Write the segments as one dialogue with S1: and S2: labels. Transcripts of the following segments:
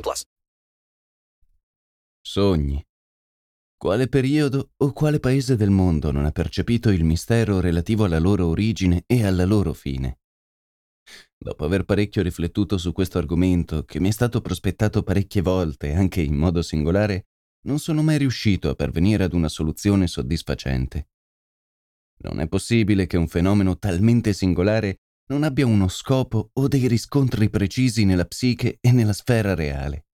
S1: plus.
S2: Sogni. Quale periodo o quale paese del mondo non ha percepito il mistero relativo alla loro origine e alla loro fine? Dopo aver parecchio riflettuto su questo argomento, che mi è stato prospettato parecchie volte, anche in modo singolare, non sono mai riuscito a pervenire ad una soluzione soddisfacente. Non è possibile che un fenomeno talmente singolare non abbia uno scopo o dei riscontri precisi nella psiche e nella sfera reale.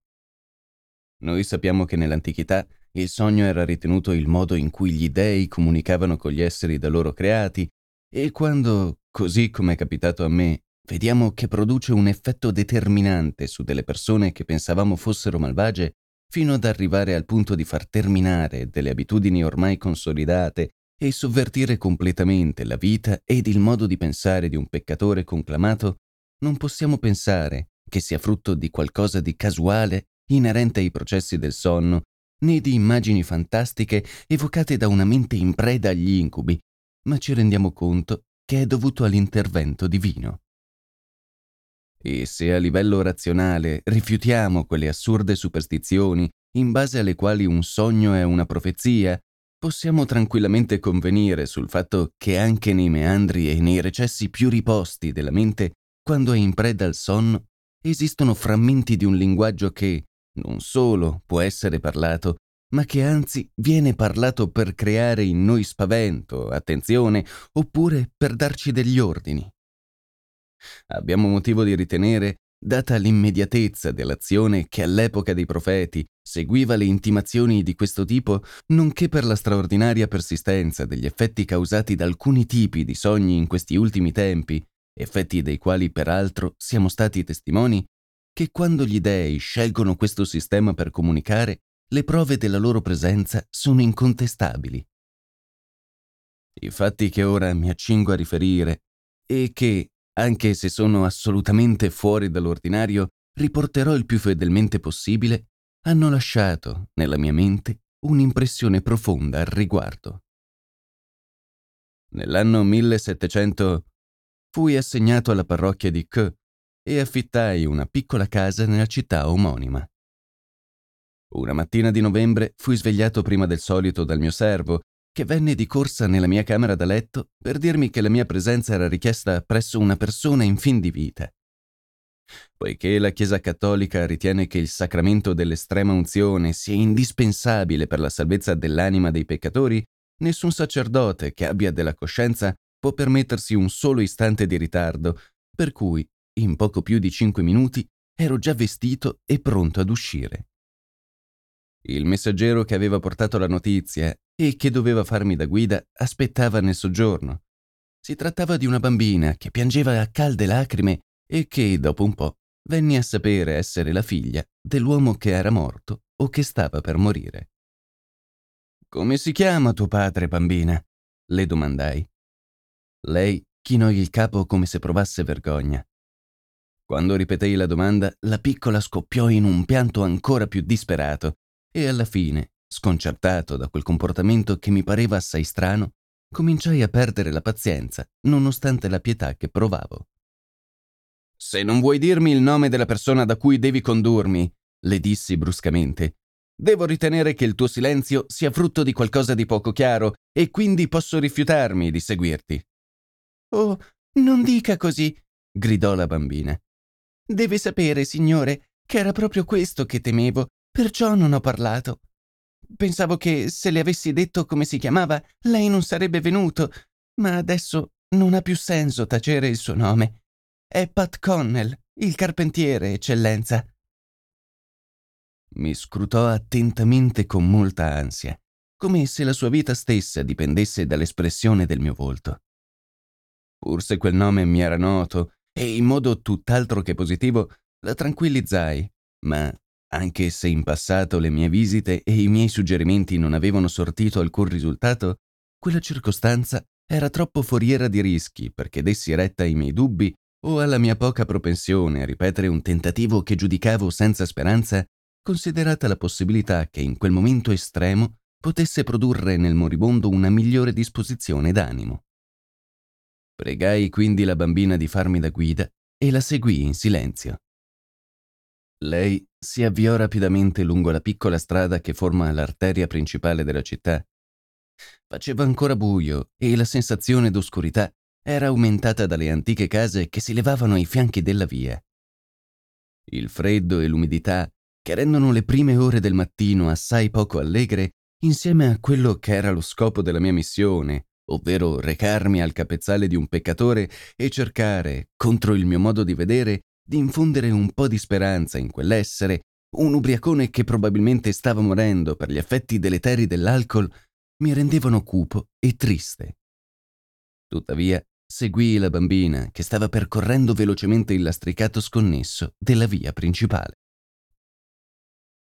S2: Noi sappiamo che nell'antichità il sogno era ritenuto il modo in cui gli dei comunicavano con gli esseri da loro creati e quando, così come è capitato a me, vediamo che produce un effetto determinante su delle persone che pensavamo fossero malvagie, fino ad arrivare al punto di far terminare delle abitudini ormai consolidate e sovvertire completamente la vita ed il modo di pensare di un peccatore conclamato, non possiamo pensare che sia frutto di qualcosa di casuale inerente ai processi del sonno, né di immagini fantastiche evocate da una mente in preda agli incubi, ma ci rendiamo conto che è dovuto all'intervento divino. E se a livello razionale rifiutiamo quelle assurde superstizioni in base alle quali un sogno è una profezia, possiamo tranquillamente convenire sul fatto che anche nei meandri e nei recessi più riposti della mente, quando è in preda al sonno, esistono frammenti di un linguaggio che non solo può essere parlato, ma che anzi viene parlato per creare in noi spavento, attenzione, oppure per darci degli ordini. Abbiamo motivo di ritenere, data l'immediatezza dell'azione che all'epoca dei profeti seguiva le intimazioni di questo tipo, nonché per la straordinaria persistenza degli effetti causati da alcuni tipi di sogni in questi ultimi tempi, effetti dei quali peraltro siamo stati testimoni, che quando gli dei scelgono questo sistema per comunicare, le prove della loro presenza sono incontestabili. I fatti che ora mi accingo a riferire e che, anche se sono assolutamente fuori dall'ordinario, riporterò il più fedelmente possibile, hanno lasciato nella mia mente un'impressione profonda al riguardo. Nell'anno 1700 fui assegnato alla parrocchia di K e affittai una piccola casa nella città omonima. Una mattina di novembre fui svegliato prima del solito dal mio servo, che venne di corsa nella mia camera da letto per dirmi che la mia presenza era richiesta presso una persona in fin di vita. Poiché la Chiesa cattolica ritiene che il sacramento dell'estrema unzione sia indispensabile per la salvezza dell'anima dei peccatori, nessun sacerdote che abbia della coscienza può permettersi un solo istante di ritardo, per cui, in poco più di cinque minuti, ero già vestito e pronto ad uscire. Il messaggero che aveva portato la notizia e che doveva farmi da guida aspettava nel soggiorno. Si trattava di una bambina che piangeva a calde lacrime e che, dopo un po', venni a sapere essere la figlia dell'uomo che era morto o che stava per morire. Come si chiama tuo padre, bambina? le domandai. Lei chinò il capo come se provasse vergogna. Quando ripetei la domanda, la piccola scoppiò in un pianto ancora più disperato e alla fine, sconcertato da quel comportamento che mi pareva assai strano, cominciai a perdere la pazienza, nonostante la pietà che provavo. Se non vuoi dirmi il nome della persona da cui devi condurmi, le dissi bruscamente, devo ritenere che il tuo silenzio sia frutto di qualcosa di poco chiaro e quindi posso rifiutarmi di seguirti. Oh, non dica così, gridò la bambina. Deve sapere, signore, che era proprio questo che temevo Perciò non ho parlato. Pensavo che se le avessi detto come si chiamava, lei non sarebbe venuto, ma adesso non ha più senso tacere il suo nome. È Pat Connell, il carpentiere, eccellenza. Mi scrutò attentamente con molta ansia, come se la sua vita stessa dipendesse dall'espressione del mio volto. Pur se quel nome mi era noto, e in modo tutt'altro che positivo, la tranquillizzai, ma anche se in passato le mie visite e i miei suggerimenti non avevano sortito alcun risultato, quella circostanza era troppo foriera di rischi perché dessi retta ai miei dubbi o alla mia poca propensione a ripetere un tentativo che giudicavo senza speranza, considerata la possibilità che in quel momento estremo potesse produrre nel moribondo una migliore disposizione d'animo. Pregai quindi la bambina di farmi da guida e la seguì in silenzio. Lei si avviò rapidamente lungo la piccola strada che forma l'arteria principale della città. Faceva ancora buio e la sensazione d'oscurità era aumentata dalle antiche case che si levavano ai fianchi della via. Il freddo e l'umidità, che rendono le prime ore del mattino assai poco allegre, insieme a quello che era lo scopo della mia missione, ovvero recarmi al capezzale di un peccatore e cercare, contro il mio modo di vedere, di infondere un po' di speranza in quell'essere, un ubriacone che probabilmente stava morendo per gli effetti deleteri dell'alcol, mi rendevano cupo e triste. Tuttavia, seguii la bambina che stava percorrendo velocemente il lastricato sconnesso della via principale.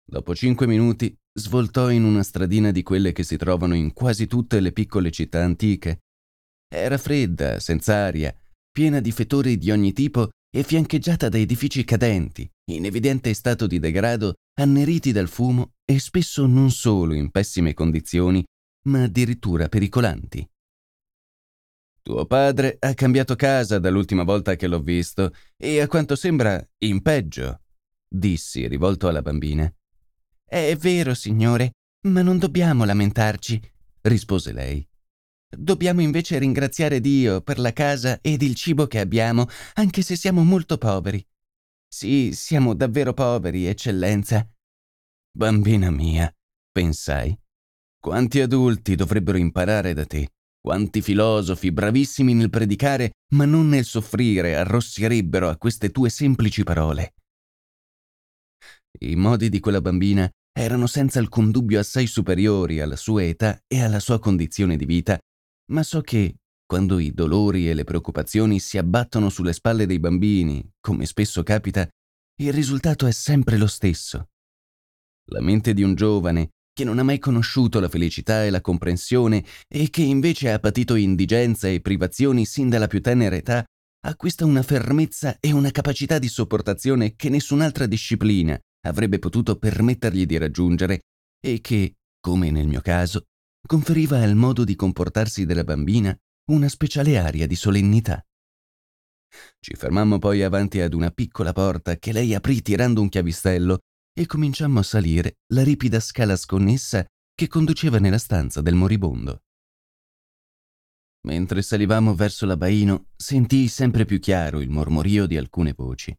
S2: Dopo cinque minuti svoltò in una stradina di quelle che si trovano in quasi tutte le piccole città antiche. Era fredda, senza aria, piena di fetori di ogni tipo e fiancheggiata da edifici cadenti, in evidente stato di degrado, anneriti dal fumo e spesso non solo in pessime condizioni, ma addirittura pericolanti. Tuo padre ha cambiato casa dall'ultima volta che l'ho visto e a quanto sembra in peggio, dissi rivolto alla bambina. È vero, signore, ma non dobbiamo lamentarci, rispose lei. Dobbiamo invece ringraziare Dio per la casa ed il cibo che abbiamo, anche se siamo molto poveri. Sì, siamo davvero poveri, eccellenza. Bambina mia, pensai, quanti adulti dovrebbero imparare da te? Quanti filosofi bravissimi nel predicare, ma non nel soffrire, arrossirebbero a queste tue semplici parole. I modi di quella bambina erano senza alcun dubbio assai superiori alla sua età e alla sua condizione di vita, ma so che, quando i dolori e le preoccupazioni si abbattono sulle spalle dei bambini, come spesso capita, il risultato è sempre lo stesso. La mente di un giovane che non ha mai conosciuto la felicità e la comprensione e che invece ha patito indigenza e privazioni sin dalla più tenera età, acquista una fermezza e una capacità di sopportazione che nessun'altra disciplina avrebbe potuto permettergli di raggiungere e che, come nel mio caso, conferiva al modo di comportarsi della bambina una speciale aria di solennità. Ci fermammo poi avanti ad una piccola porta che lei aprì tirando un chiavistello e cominciammo a salire la ripida scala sconnessa che conduceva nella stanza del moribondo. Mentre salivamo verso l'abaino, sentii sempre più chiaro il mormorio di alcune voci.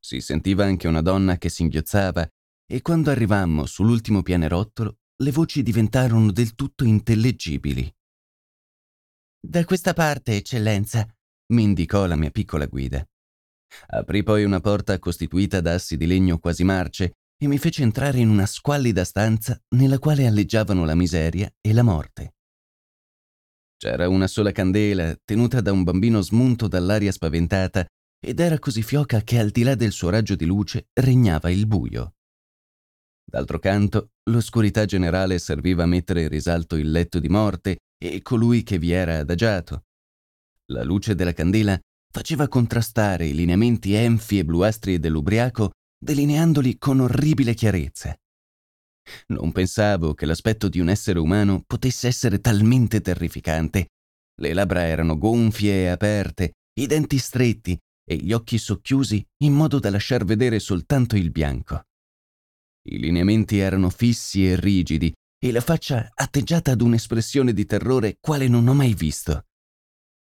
S2: Si sentiva anche una donna che singhiozzava e quando arrivammo sull'ultimo pianerottolo le voci diventarono del tutto intellegibili. Da questa parte, eccellenza, mi indicò la mia piccola guida. Aprì poi una porta costituita da assi di legno quasi marce e mi fece entrare in una squallida stanza nella quale alleggiavano la miseria e la morte. C'era una sola candela, tenuta da un bambino smunto dall'aria spaventata, ed era così fioca che al di là del suo raggio di luce regnava il buio. D'altro canto, l'oscurità generale serviva a mettere in risalto il letto di morte e colui che vi era adagiato. La luce della candela faceva contrastare i lineamenti enfi e bluastri dell'ubriaco, delineandoli con orribile chiarezza. Non pensavo che l'aspetto di un essere umano potesse essere talmente terrificante. Le labbra erano gonfie e aperte, i denti stretti e gli occhi socchiusi in modo da lasciar vedere soltanto il bianco. I lineamenti erano fissi e rigidi e la faccia atteggiata ad un'espressione di terrore quale non ho mai visto.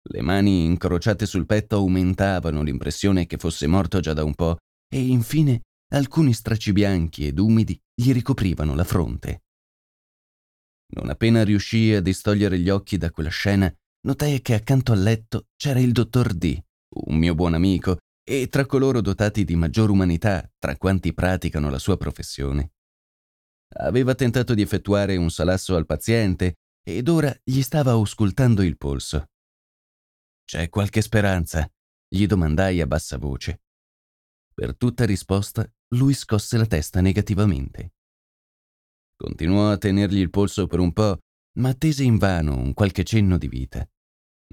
S2: Le mani incrociate sul petto aumentavano l'impressione che fosse morto già da un po' e infine alcuni stracci bianchi ed umidi gli ricoprivano la fronte. Non appena riuscii a distogliere gli occhi da quella scena, notai che accanto al letto c'era il dottor D, un mio buon amico, e tra coloro dotati di maggior umanità tra quanti praticano la sua professione. Aveva tentato di effettuare un salasso al paziente ed ora gli stava auscultando il polso. C'è qualche speranza? gli domandai a bassa voce. Per tutta risposta lui scosse la testa negativamente. Continuò a tenergli il polso per un po', ma attese invano un qualche cenno di vita.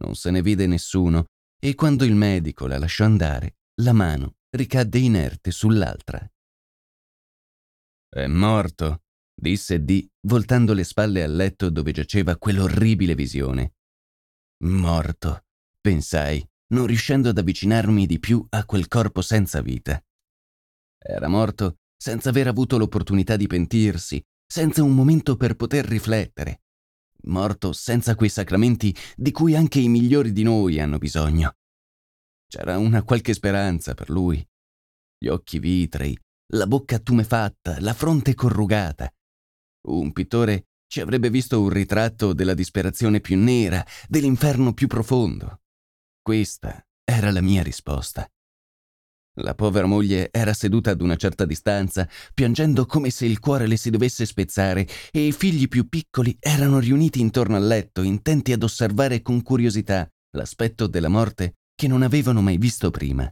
S2: Non se ne vide nessuno e quando il medico la lasciò andare, la mano ricadde inerte sull'altra. È morto, disse Dee, voltando le spalle al letto dove giaceva quell'orribile visione. Morto, pensai, non riuscendo ad avvicinarmi di più a quel corpo senza vita. Era morto senza aver avuto l'opportunità di pentirsi, senza un momento per poter riflettere. Morto senza quei sacramenti di cui anche i migliori di noi hanno bisogno. C'era una qualche speranza per lui. Gli occhi vitrei, la bocca tumefatta, la fronte corrugata. Un pittore ci avrebbe visto un ritratto della disperazione più nera, dell'inferno più profondo. Questa era la mia risposta. La povera moglie era seduta ad una certa distanza, piangendo come se il cuore le si dovesse spezzare, e i figli più piccoli erano riuniti intorno al letto, intenti ad osservare con curiosità l'aspetto della morte che non avevano mai visto prima.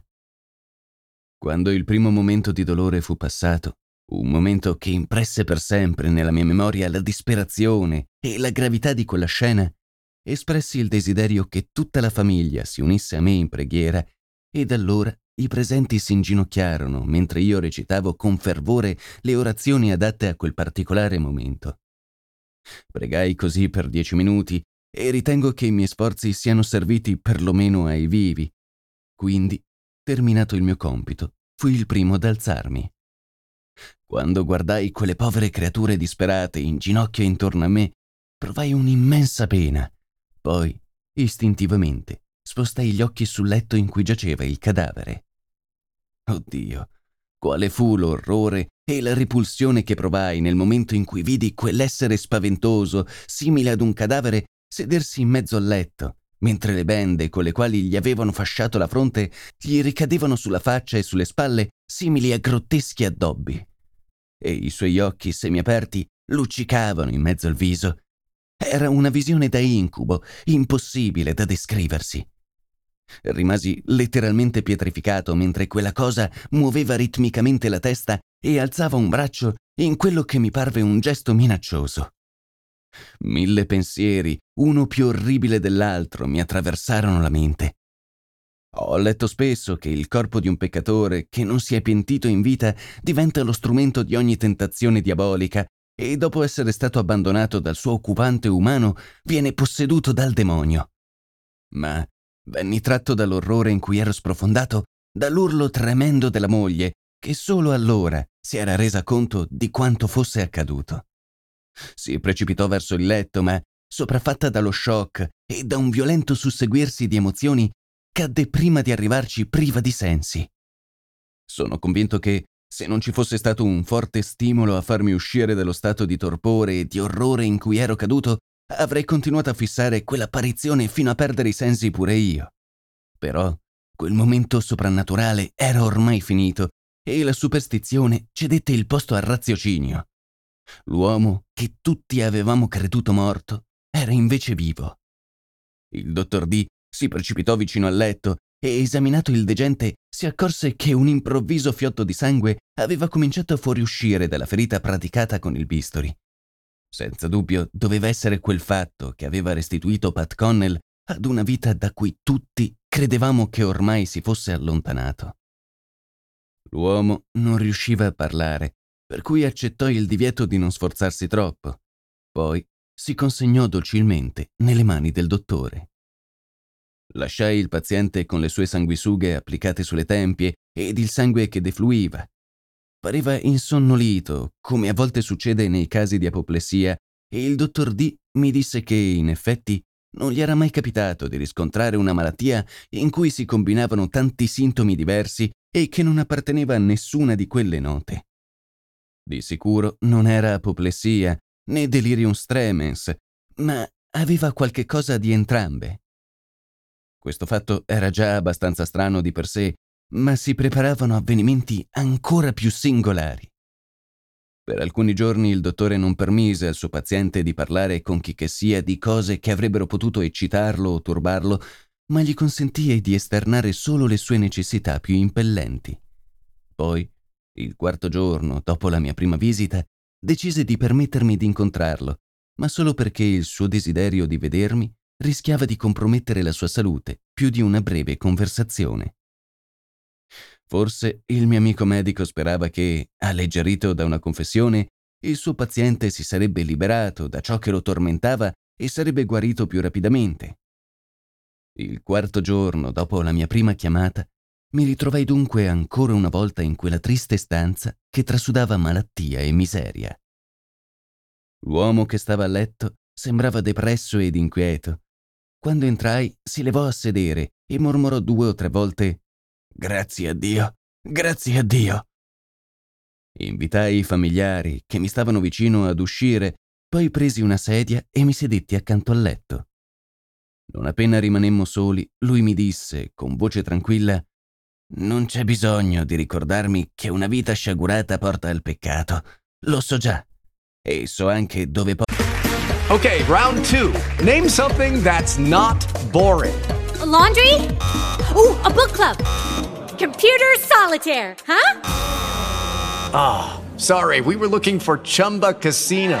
S2: Quando il primo momento di dolore fu passato, un momento che impresse per sempre nella mia memoria la disperazione e la gravità di quella scena, espressi il desiderio che tutta la famiglia si unisse a me in preghiera e da allora i presenti si inginocchiarono mentre io recitavo con fervore le orazioni adatte a quel particolare momento. Pregai così per dieci minuti e ritengo che i miei sforzi siano serviti perlomeno ai vivi. Quindi, terminato il mio compito, fui il primo ad alzarmi. Quando guardai quelle povere creature disperate in ginocchio intorno a me, provai un'immensa pena poi, istintivamente, spostai gli occhi sul letto in cui giaceva il cadavere. Oddio, quale fu l'orrore e la ripulsione che provai nel momento in cui vidi quell'essere spaventoso, simile ad un cadavere, sedersi in mezzo al letto, mentre le bende con le quali gli avevano fasciato la fronte gli ricadevano sulla faccia e sulle spalle simili a grotteschi addobbi. E i suoi occhi semiaperti luccicavano in mezzo al viso era una visione da incubo, impossibile da descriversi. Rimasi letteralmente pietrificato mentre quella cosa muoveva ritmicamente la testa e alzava un braccio in quello che mi parve un gesto minaccioso. Mille pensieri, uno più orribile dell'altro, mi attraversarono la mente. Ho letto spesso che il corpo di un peccatore che non si è pentito in vita diventa lo strumento di ogni tentazione diabolica e dopo essere stato abbandonato dal suo occupante umano viene posseduto dal demonio. Ma venni tratto dall'orrore in cui ero sprofondato dall'urlo tremendo della moglie, che solo allora si era resa conto di quanto fosse accaduto. Si precipitò verso il letto, ma, sopraffatta dallo shock e da un violento susseguirsi di emozioni, cadde prima di arrivarci priva di sensi. Sono convinto che, se non ci fosse stato un forte stimolo a farmi uscire dallo stato di torpore e di orrore in cui ero caduto, avrei continuato a fissare quell'apparizione fino a perdere i sensi pure io. Però quel momento soprannaturale era ormai finito e la superstizione cedette il posto al raziocinio. L'uomo che tutti avevamo creduto morto era invece vivo. Il dottor D si precipitò vicino al letto e esaminato il degente si accorse che un improvviso fiotto di sangue aveva cominciato a fuoriuscire dalla ferita praticata con il bisturi. Senza dubbio doveva essere quel fatto che aveva restituito Pat Connell ad una vita da cui tutti credevamo che ormai si fosse allontanato. L'uomo non riusciva a parlare, per cui accettò il divieto di non sforzarsi troppo. Poi si consegnò docilmente nelle mani del dottore. Lasciai il paziente con le sue sanguisughe applicate sulle tempie ed il sangue che defluiva. Pareva insonnolito, come a volte succede nei casi di apoplessia, e il dottor D mi disse che, in effetti, non gli era mai capitato di riscontrare una malattia in cui si combinavano tanti sintomi diversi e che non apparteneva a nessuna di quelle note. Di sicuro non era apoplessia né delirium stremens, ma aveva qualche cosa di entrambe. Questo fatto era già abbastanza strano di per sé, ma si preparavano avvenimenti ancora più singolari. Per alcuni giorni il dottore non permise al suo paziente di parlare con chi che sia di cose che avrebbero potuto eccitarlo o turbarlo, ma gli consentì di esternare solo le sue necessità più impellenti. Poi Il quarto giorno, dopo la mia prima visita, decise di permettermi di incontrarlo, ma solo perché il suo desiderio di vedermi rischiava di compromettere la sua salute più di una breve conversazione. Forse il mio amico medico sperava che, alleggerito da una confessione, il suo paziente si sarebbe liberato da ciò che lo tormentava e sarebbe guarito più rapidamente. Il quarto giorno dopo la mia prima chiamata, mi ritrovai dunque ancora una volta in quella triste stanza che trasudava malattia e miseria. L'uomo che stava a letto sembrava depresso ed inquieto. Quando entrai, si levò a sedere e mormorò due o tre volte Grazie a Dio, grazie a Dio. Invitai i familiari che mi stavano vicino ad uscire, poi presi una sedia e mi sedetti accanto al letto. Non appena rimanemmo soli, lui mi disse, con voce tranquilla, Non c'è bisogno di ricordarmi che una vita sciagurata porta al peccato. Lo so già. E so anche dove po-
S3: Okay, round two. Name something that's not boring.
S4: A laundry? Ooh, a book club. Computer solitaire, huh?
S3: Ah, sorry, we were looking for Chumba Casino.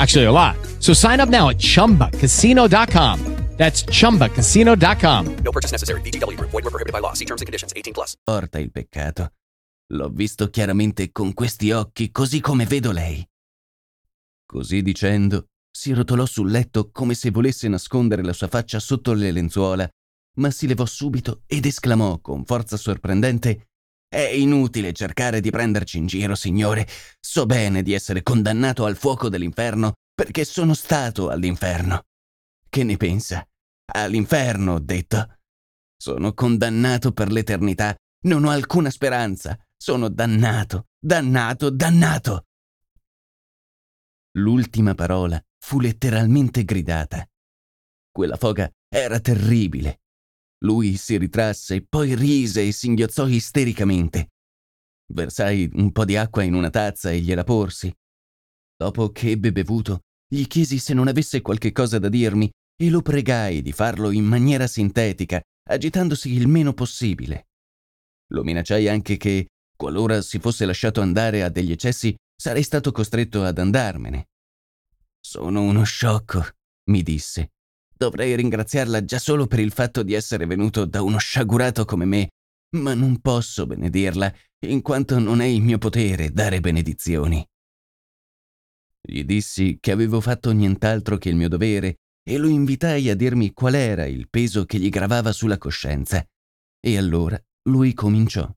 S5: Actually, a lot. So sign up now at chumbacasino.com. That's chumbacasino.com.
S1: No purchase necessary. VGW Group. Void were prohibited by law. See terms and conditions. 18 plus.
S2: porta il peccato. L'ho visto chiaramente con questi occhi, così come vedo lei. Così dicendo, si rotolò sul letto come se volesse nascondere la sua faccia sotto le lenzuola, ma si levò subito ed esclamò con forza sorprendente È inutile cercare di prenderci in giro, signore. So bene di essere condannato al fuoco dell'inferno perché sono stato all'inferno. Che ne pensa? All'inferno, ho detto. Sono condannato per l'eternità. Non ho alcuna speranza. Sono dannato, dannato, dannato. L'ultima parola fu letteralmente gridata. Quella foga era terribile. Lui si ritrasse, poi rise e singhiozzò istericamente. Versai un po' di acqua in una tazza e gliela porsi. Dopo che ebbe bevuto, gli chiesi se non avesse qualche cosa da dirmi e lo pregai di farlo in maniera sintetica, agitandosi il meno possibile. Lo minacciai anche che, qualora si fosse lasciato andare a degli eccessi, sarei stato costretto ad andarmene. Sono uno sciocco, mi disse. Dovrei ringraziarla già solo per il fatto di essere venuto da uno sciagurato come me, ma non posso benedirla, in quanto non è in mio potere dare benedizioni. Gli dissi che avevo fatto nient'altro che il mio dovere e lo invitai a dirmi qual era il peso che gli gravava sulla coscienza. E allora lui cominciò.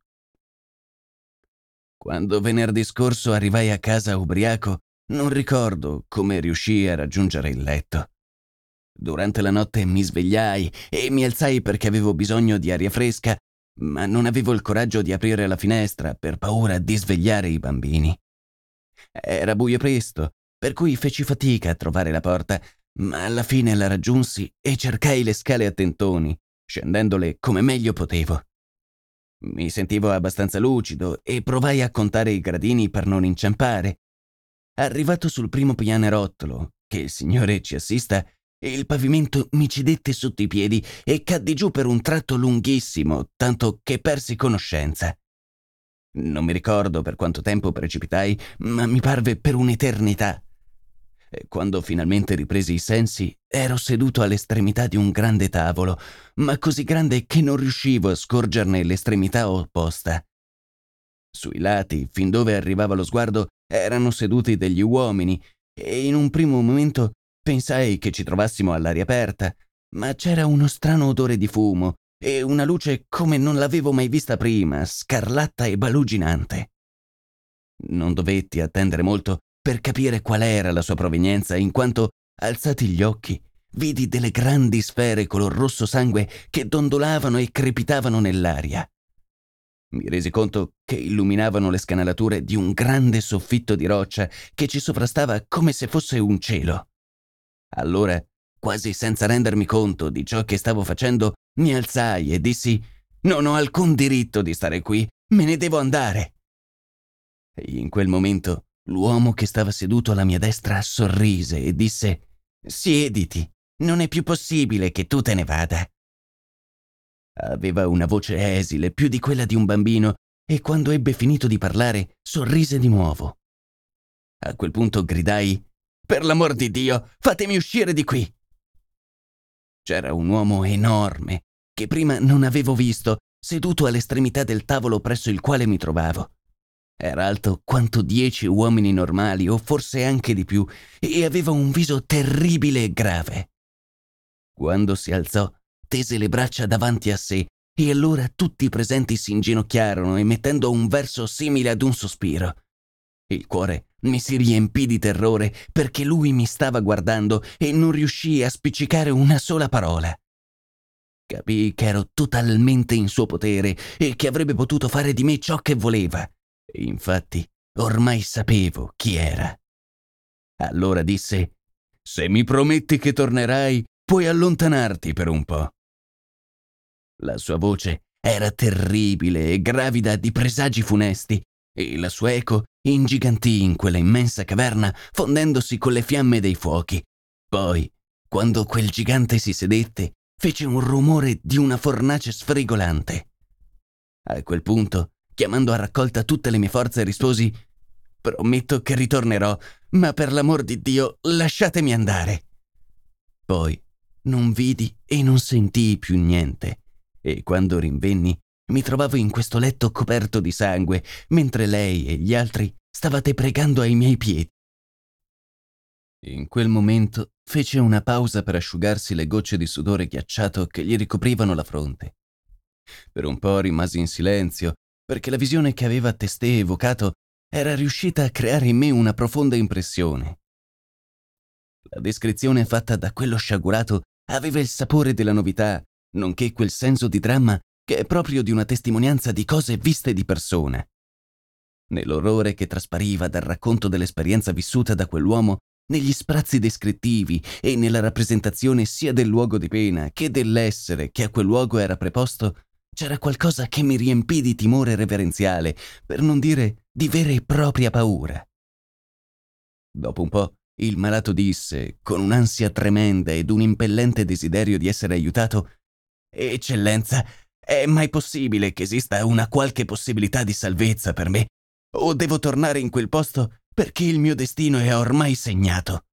S2: Quando venerdì scorso arrivai a casa ubriaco, non ricordo come riuscii a raggiungere il letto. Durante la notte mi svegliai e mi alzai perché avevo bisogno di aria fresca, ma non avevo il coraggio di aprire la finestra per paura di svegliare i bambini. Era buio presto, per cui feci fatica a trovare la porta, ma alla fine la raggiunsi e cercai le scale a tentoni, scendendole come meglio potevo. Mi sentivo abbastanza lucido e provai a contare i gradini per non inciampare. Arrivato sul primo pianerottolo, che il Signore ci assista, il pavimento mi cedette sotto i piedi e caddi giù per un tratto lunghissimo, tanto che persi conoscenza. Non mi ricordo per quanto tempo precipitai, ma mi parve per un'eternità. E quando finalmente ripresi i sensi, ero seduto all'estremità di un grande tavolo, ma così grande che non riuscivo a scorgerne l'estremità opposta. Sui lati, fin dove arrivava lo sguardo, erano seduti degli uomini, e in un primo momento pensai che ci trovassimo all'aria aperta, ma c'era uno strano odore di fumo e una luce come non l'avevo mai vista prima, scarlatta e baluginante. Non dovetti attendere molto per capire qual era la sua provenienza, in quanto, alzati gli occhi, vidi delle grandi sfere color rosso sangue che dondolavano e crepitavano nell'aria. Mi resi conto che illuminavano le scanalature di un grande soffitto di roccia che ci sovrastava come se fosse un cielo. Allora, quasi senza rendermi conto di ciò che stavo facendo, mi alzai e dissi Non ho alcun diritto di stare qui, me ne devo andare. E in quel momento l'uomo che stava seduto alla mia destra sorrise e disse Siediti, non è più possibile che tu te ne vada. Aveva una voce esile, più di quella di un bambino, e quando ebbe finito di parlare sorrise di nuovo. A quel punto gridai Per l'amor di Dio, fatemi uscire di qui. C'era un uomo enorme, che prima non avevo visto, seduto all'estremità del tavolo presso il quale mi trovavo. Era alto quanto dieci uomini normali, o forse anche di più, e aveva un viso terribile e grave. Quando si alzò, tese le braccia davanti a sé, e allora tutti i presenti si inginocchiarono, emettendo un verso simile ad un sospiro. Il cuore mi si riempì di terrore perché lui mi stava guardando e non riuscii a spiccicare una sola parola. Capii che ero totalmente in suo potere e che avrebbe potuto fare di me ciò che voleva. E infatti, ormai sapevo chi era. Allora disse: Se mi prometti che tornerai, puoi allontanarti per un po'. La sua voce era terribile e gravida di presagi funesti, e la sua eco ingigantì in quella immensa caverna fondendosi con le fiamme dei fuochi. Poi, quando quel gigante si sedette, fece un rumore di una fornace sfrigolante. A quel punto, chiamando a raccolta tutte le mie forze, risposi Prometto che ritornerò, ma per l'amor di Dio lasciatemi andare. Poi non vidi e non sentii più niente, e quando rinvenni mi trovavo in questo letto coperto di sangue, mentre lei e gli altri stavate pregando ai miei piedi. In quel momento fece una pausa per asciugarsi le gocce di sudore ghiacciato che gli ricoprivano la fronte. Per un po' rimasi in silenzio, perché la visione che aveva testé evocato era riuscita a creare in me una profonda impressione. La descrizione fatta da quello sciagurato aveva il sapore della novità, nonché quel senso di dramma che è proprio di una testimonianza di cose viste di persona. Nell'orrore che traspariva dal racconto dell'esperienza vissuta da quell'uomo, negli sprazzi descrittivi e nella rappresentazione sia del luogo di pena che dell'essere che a quel luogo era preposto, c'era qualcosa che mi riempì di timore reverenziale, per non dire di vera e propria paura. Dopo un po', il malato disse, con un'ansia tremenda ed un impellente desiderio di essere aiutato, Eccellenza, è mai possibile che esista una qualche possibilità di salvezza per me? O devo tornare in quel posto perché il mio destino è ormai segnato?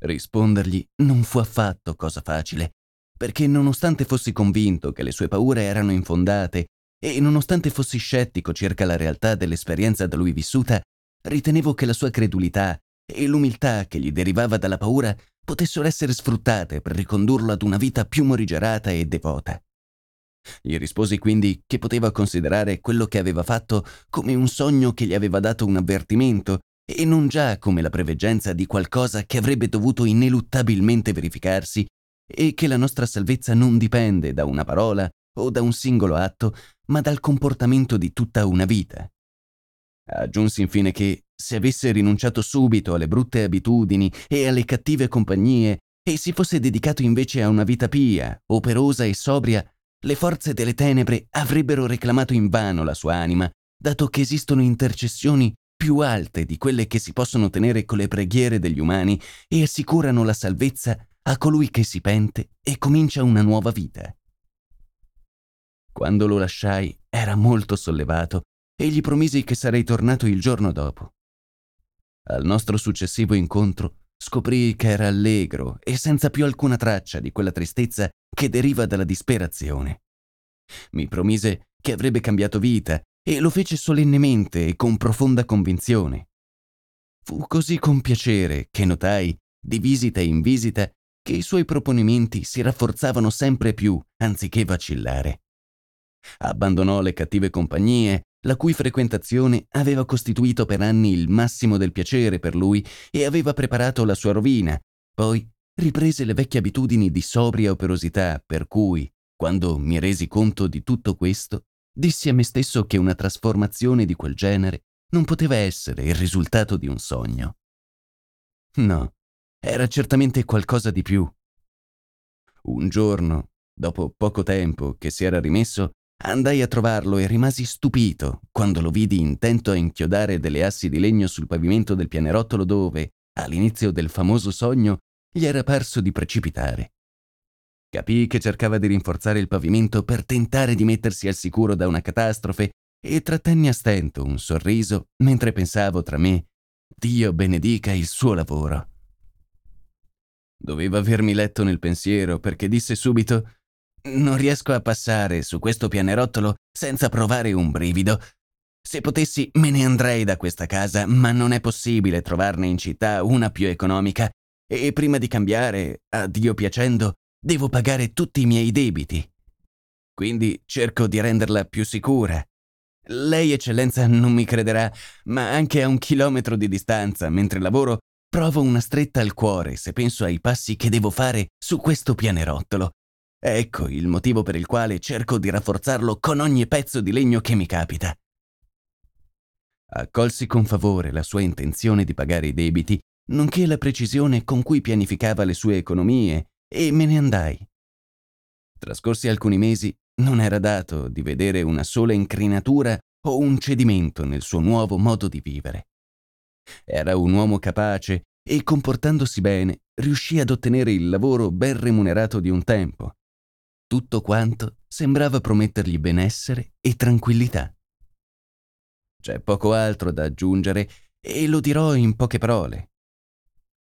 S2: Rispondergli non fu affatto cosa facile, perché nonostante fossi convinto che le sue paure erano infondate e nonostante fossi scettico circa la realtà dell'esperienza da lui vissuta, ritenevo che la sua credulità e l'umiltà che gli derivava dalla paura potessero essere sfruttate per ricondurlo ad una vita più morigerata e devota. Gli risposi quindi che poteva considerare quello che aveva fatto come un sogno che gli aveva dato un avvertimento e non già come la preveggenza di qualcosa che avrebbe dovuto ineluttabilmente verificarsi e che la nostra salvezza non dipende da una parola o da un singolo atto, ma dal comportamento di tutta una vita. Aggiunsi infine che, se avesse rinunciato subito alle brutte abitudini e alle cattive compagnie e si fosse dedicato invece a una vita pia, operosa e sobria, le forze delle tenebre avrebbero reclamato invano la sua anima, dato che esistono intercessioni più alte di quelle che si possono ottenere con le preghiere degli umani e assicurano la salvezza a colui che si pente e comincia una nuova vita. Quando lo lasciai era molto sollevato e gli promisi che sarei tornato il giorno dopo. Al nostro successivo incontro Scoprii che era allegro e senza più alcuna traccia di quella tristezza che deriva dalla disperazione. Mi promise che avrebbe cambiato vita e lo fece solennemente e con profonda convinzione. Fu così con piacere che notai, di visita in visita, che i suoi proponimenti si rafforzavano sempre più anziché vacillare. Abbandonò le cattive compagnie la cui frequentazione aveva costituito per anni il massimo del piacere per lui e aveva preparato la sua rovina. Poi riprese le vecchie abitudini di sobria operosità, per cui, quando mi resi conto di tutto questo, dissi a me stesso che una trasformazione di quel genere non poteva essere il risultato di un sogno. No, era certamente qualcosa di più. Un giorno, dopo poco tempo che si era rimesso, andai a trovarlo e rimasi stupito quando lo vidi intento a inchiodare delle assi di legno sul pavimento del pianerottolo dove, all'inizio del famoso sogno, gli era parso di precipitare. Capii che cercava di rinforzare il pavimento per tentare di mettersi al sicuro da una catastrofe e trattenni a stento un sorriso mentre pensavo tra me Dio benedica il suo lavoro. Doveva avermi letto nel pensiero perché disse subito Non riesco a passare su questo pianerottolo senza provare un brivido. Se potessi me ne andrei da questa casa, ma non è possibile trovarne in città una più economica e prima di cambiare, a Dio piacendo, devo pagare tutti i miei debiti. Quindi cerco di renderla più sicura. Lei, eccellenza, non mi crederà, ma anche a un chilometro di distanza, mentre lavoro, provo una stretta al cuore se penso ai passi che devo fare su questo pianerottolo. Ecco il motivo per il quale cerco di rafforzarlo con ogni pezzo di legno che mi capita. Accolsi con favore la sua intenzione di pagare i debiti, nonché la precisione con cui pianificava le sue economie e me ne andai. Trascorsi alcuni mesi, non era dato di vedere una sola incrinatura o un cedimento nel suo nuovo modo di vivere. Era un uomo capace e, comportandosi bene, riuscì ad ottenere il lavoro ben remunerato di un tempo. Tutto quanto sembrava promettergli benessere e tranquillità. C'è poco altro da aggiungere e lo dirò in poche parole.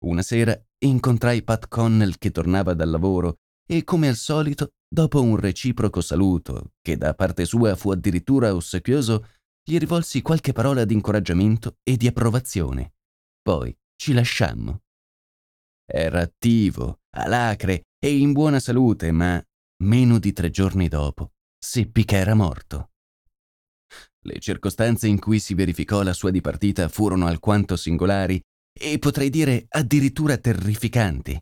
S2: Una sera incontrai Pat Connell che tornava dal lavoro e, come al solito, dopo un reciproco saluto, che da parte sua fu addirittura ossequioso, gli rivolsi qualche parola di incoraggiamento e di approvazione. Poi ci lasciammo. Era attivo, alacre e in buona salute, ma meno di tre giorni dopo seppi che era morto. Le circostanze in cui si verificò la sua dipartita furono alquanto singolari e potrei dire addirittura terrificanti.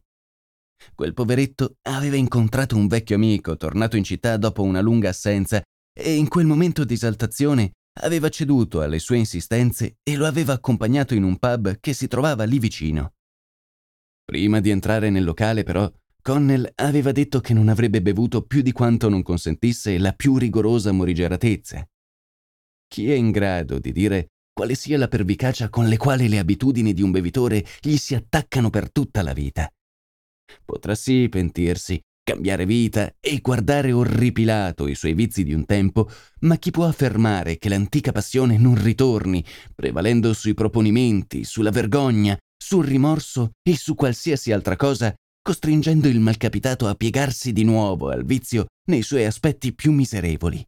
S2: Quel poveretto aveva incontrato un vecchio amico tornato in città dopo una lunga assenza e in quel momento di esaltazione aveva ceduto alle sue insistenze e lo aveva accompagnato in un pub che si trovava lì vicino. Prima di entrare nel locale, però, Connell aveva detto che non avrebbe bevuto più di quanto non consentisse la più rigorosa morigeratezza. Chi è in grado di dire quale sia la pervicacia con le quali le abitudini di un bevitore gli si attaccano per tutta la vita. Potrà sì pentirsi, cambiare vita e guardare orripilato i suoi vizi di un tempo, ma chi può affermare che l'antica passione non ritorni, prevalendo sui proponimenti, sulla vergogna, sul rimorso e su qualsiasi altra cosa, costringendo il malcapitato a piegarsi di nuovo al vizio nei suoi aspetti più miserevoli?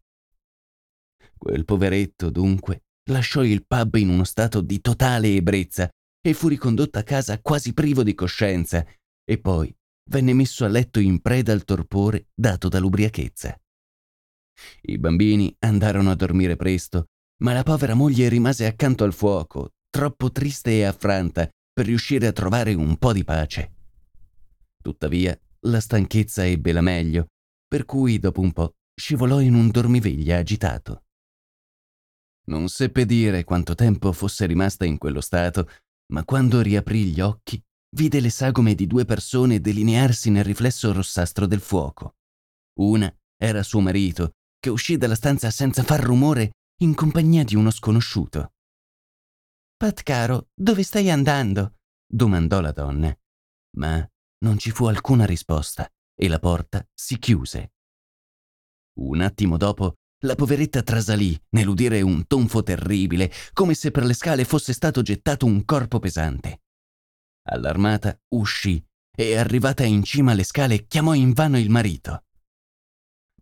S2: Quel poveretto, dunque, lasciò il pub in uno stato di totale ebbrezza e fu ricondotto a casa quasi privo di coscienza e poi venne messo a letto in preda al torpore dato dall'ubriachezza. I bambini andarono a dormire presto, ma la povera moglie rimase accanto al fuoco, troppo triste e affranta per riuscire a trovare un po' di pace. Tuttavia, la stanchezza ebbe la meglio, per cui dopo un po' scivolò in un dormiveglia agitato. Non seppe dire quanto tempo fosse rimasta in quello stato, ma quando riaprì gli occhi vide le sagome di due persone delinearsi nel riflesso rossastro del fuoco. Una era suo marito, che uscì dalla stanza senza far rumore in compagnia di uno sconosciuto. Pat caro, dove stai andando? domandò la donna. Ma non ci fu alcuna risposta e la porta si chiuse. Un attimo dopo la poveretta trasalì nell'udire un tonfo terribile, come se per le scale fosse stato gettato un corpo pesante. Allarmata, uscì e, arrivata in cima alle scale, chiamò invano il marito.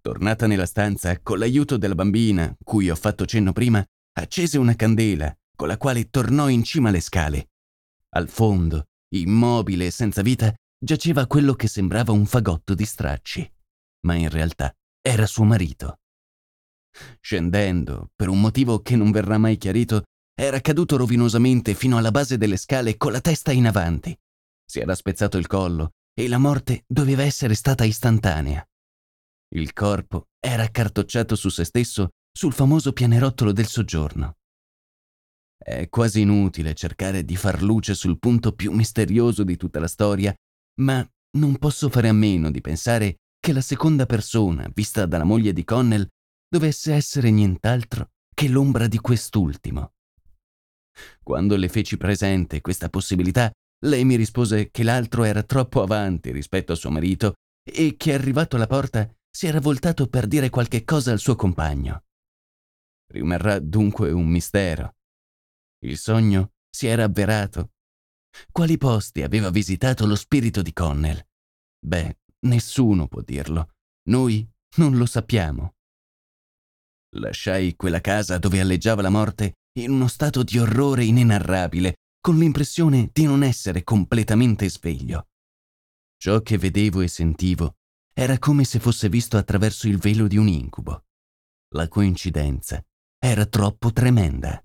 S2: Tornata nella stanza, con l'aiuto della bambina, cui ho fatto cenno prima, accese una candela, con la quale tornò in cima alle scale. Al fondo, immobile e senza vita, giaceva quello che sembrava un fagotto di stracci, ma in realtà era suo marito. Scendendo, per un motivo che non verrà mai chiarito, era caduto rovinosamente fino alla base delle scale con la testa in avanti. Si era spezzato il collo e la morte doveva essere stata istantanea. Il corpo era accartocciato su se stesso sul famoso pianerottolo del soggiorno. È quasi inutile cercare di far luce sul punto più misterioso di tutta la storia, ma non posso fare a meno di pensare che la seconda persona, vista dalla moglie di Connell, dovesse essere nient'altro che l'ombra di quest'ultimo. Quando le feci presente questa possibilità, lei mi rispose che l'altro era troppo avanti rispetto a suo marito e che arrivato alla porta si era voltato per dire qualche cosa al suo compagno. Rimarrà dunque un mistero. Il sogno si era avverato. Quali posti aveva visitato lo spirito di Connell? Beh, nessuno può dirlo. Noi non lo sappiamo. Lasciai quella casa dove alleggiava la morte in uno stato di orrore inenarrabile, con l'impressione di non essere completamente sveglio. Ciò che vedevo e sentivo era come se fosse visto attraverso il velo di un incubo. La coincidenza era troppo tremenda.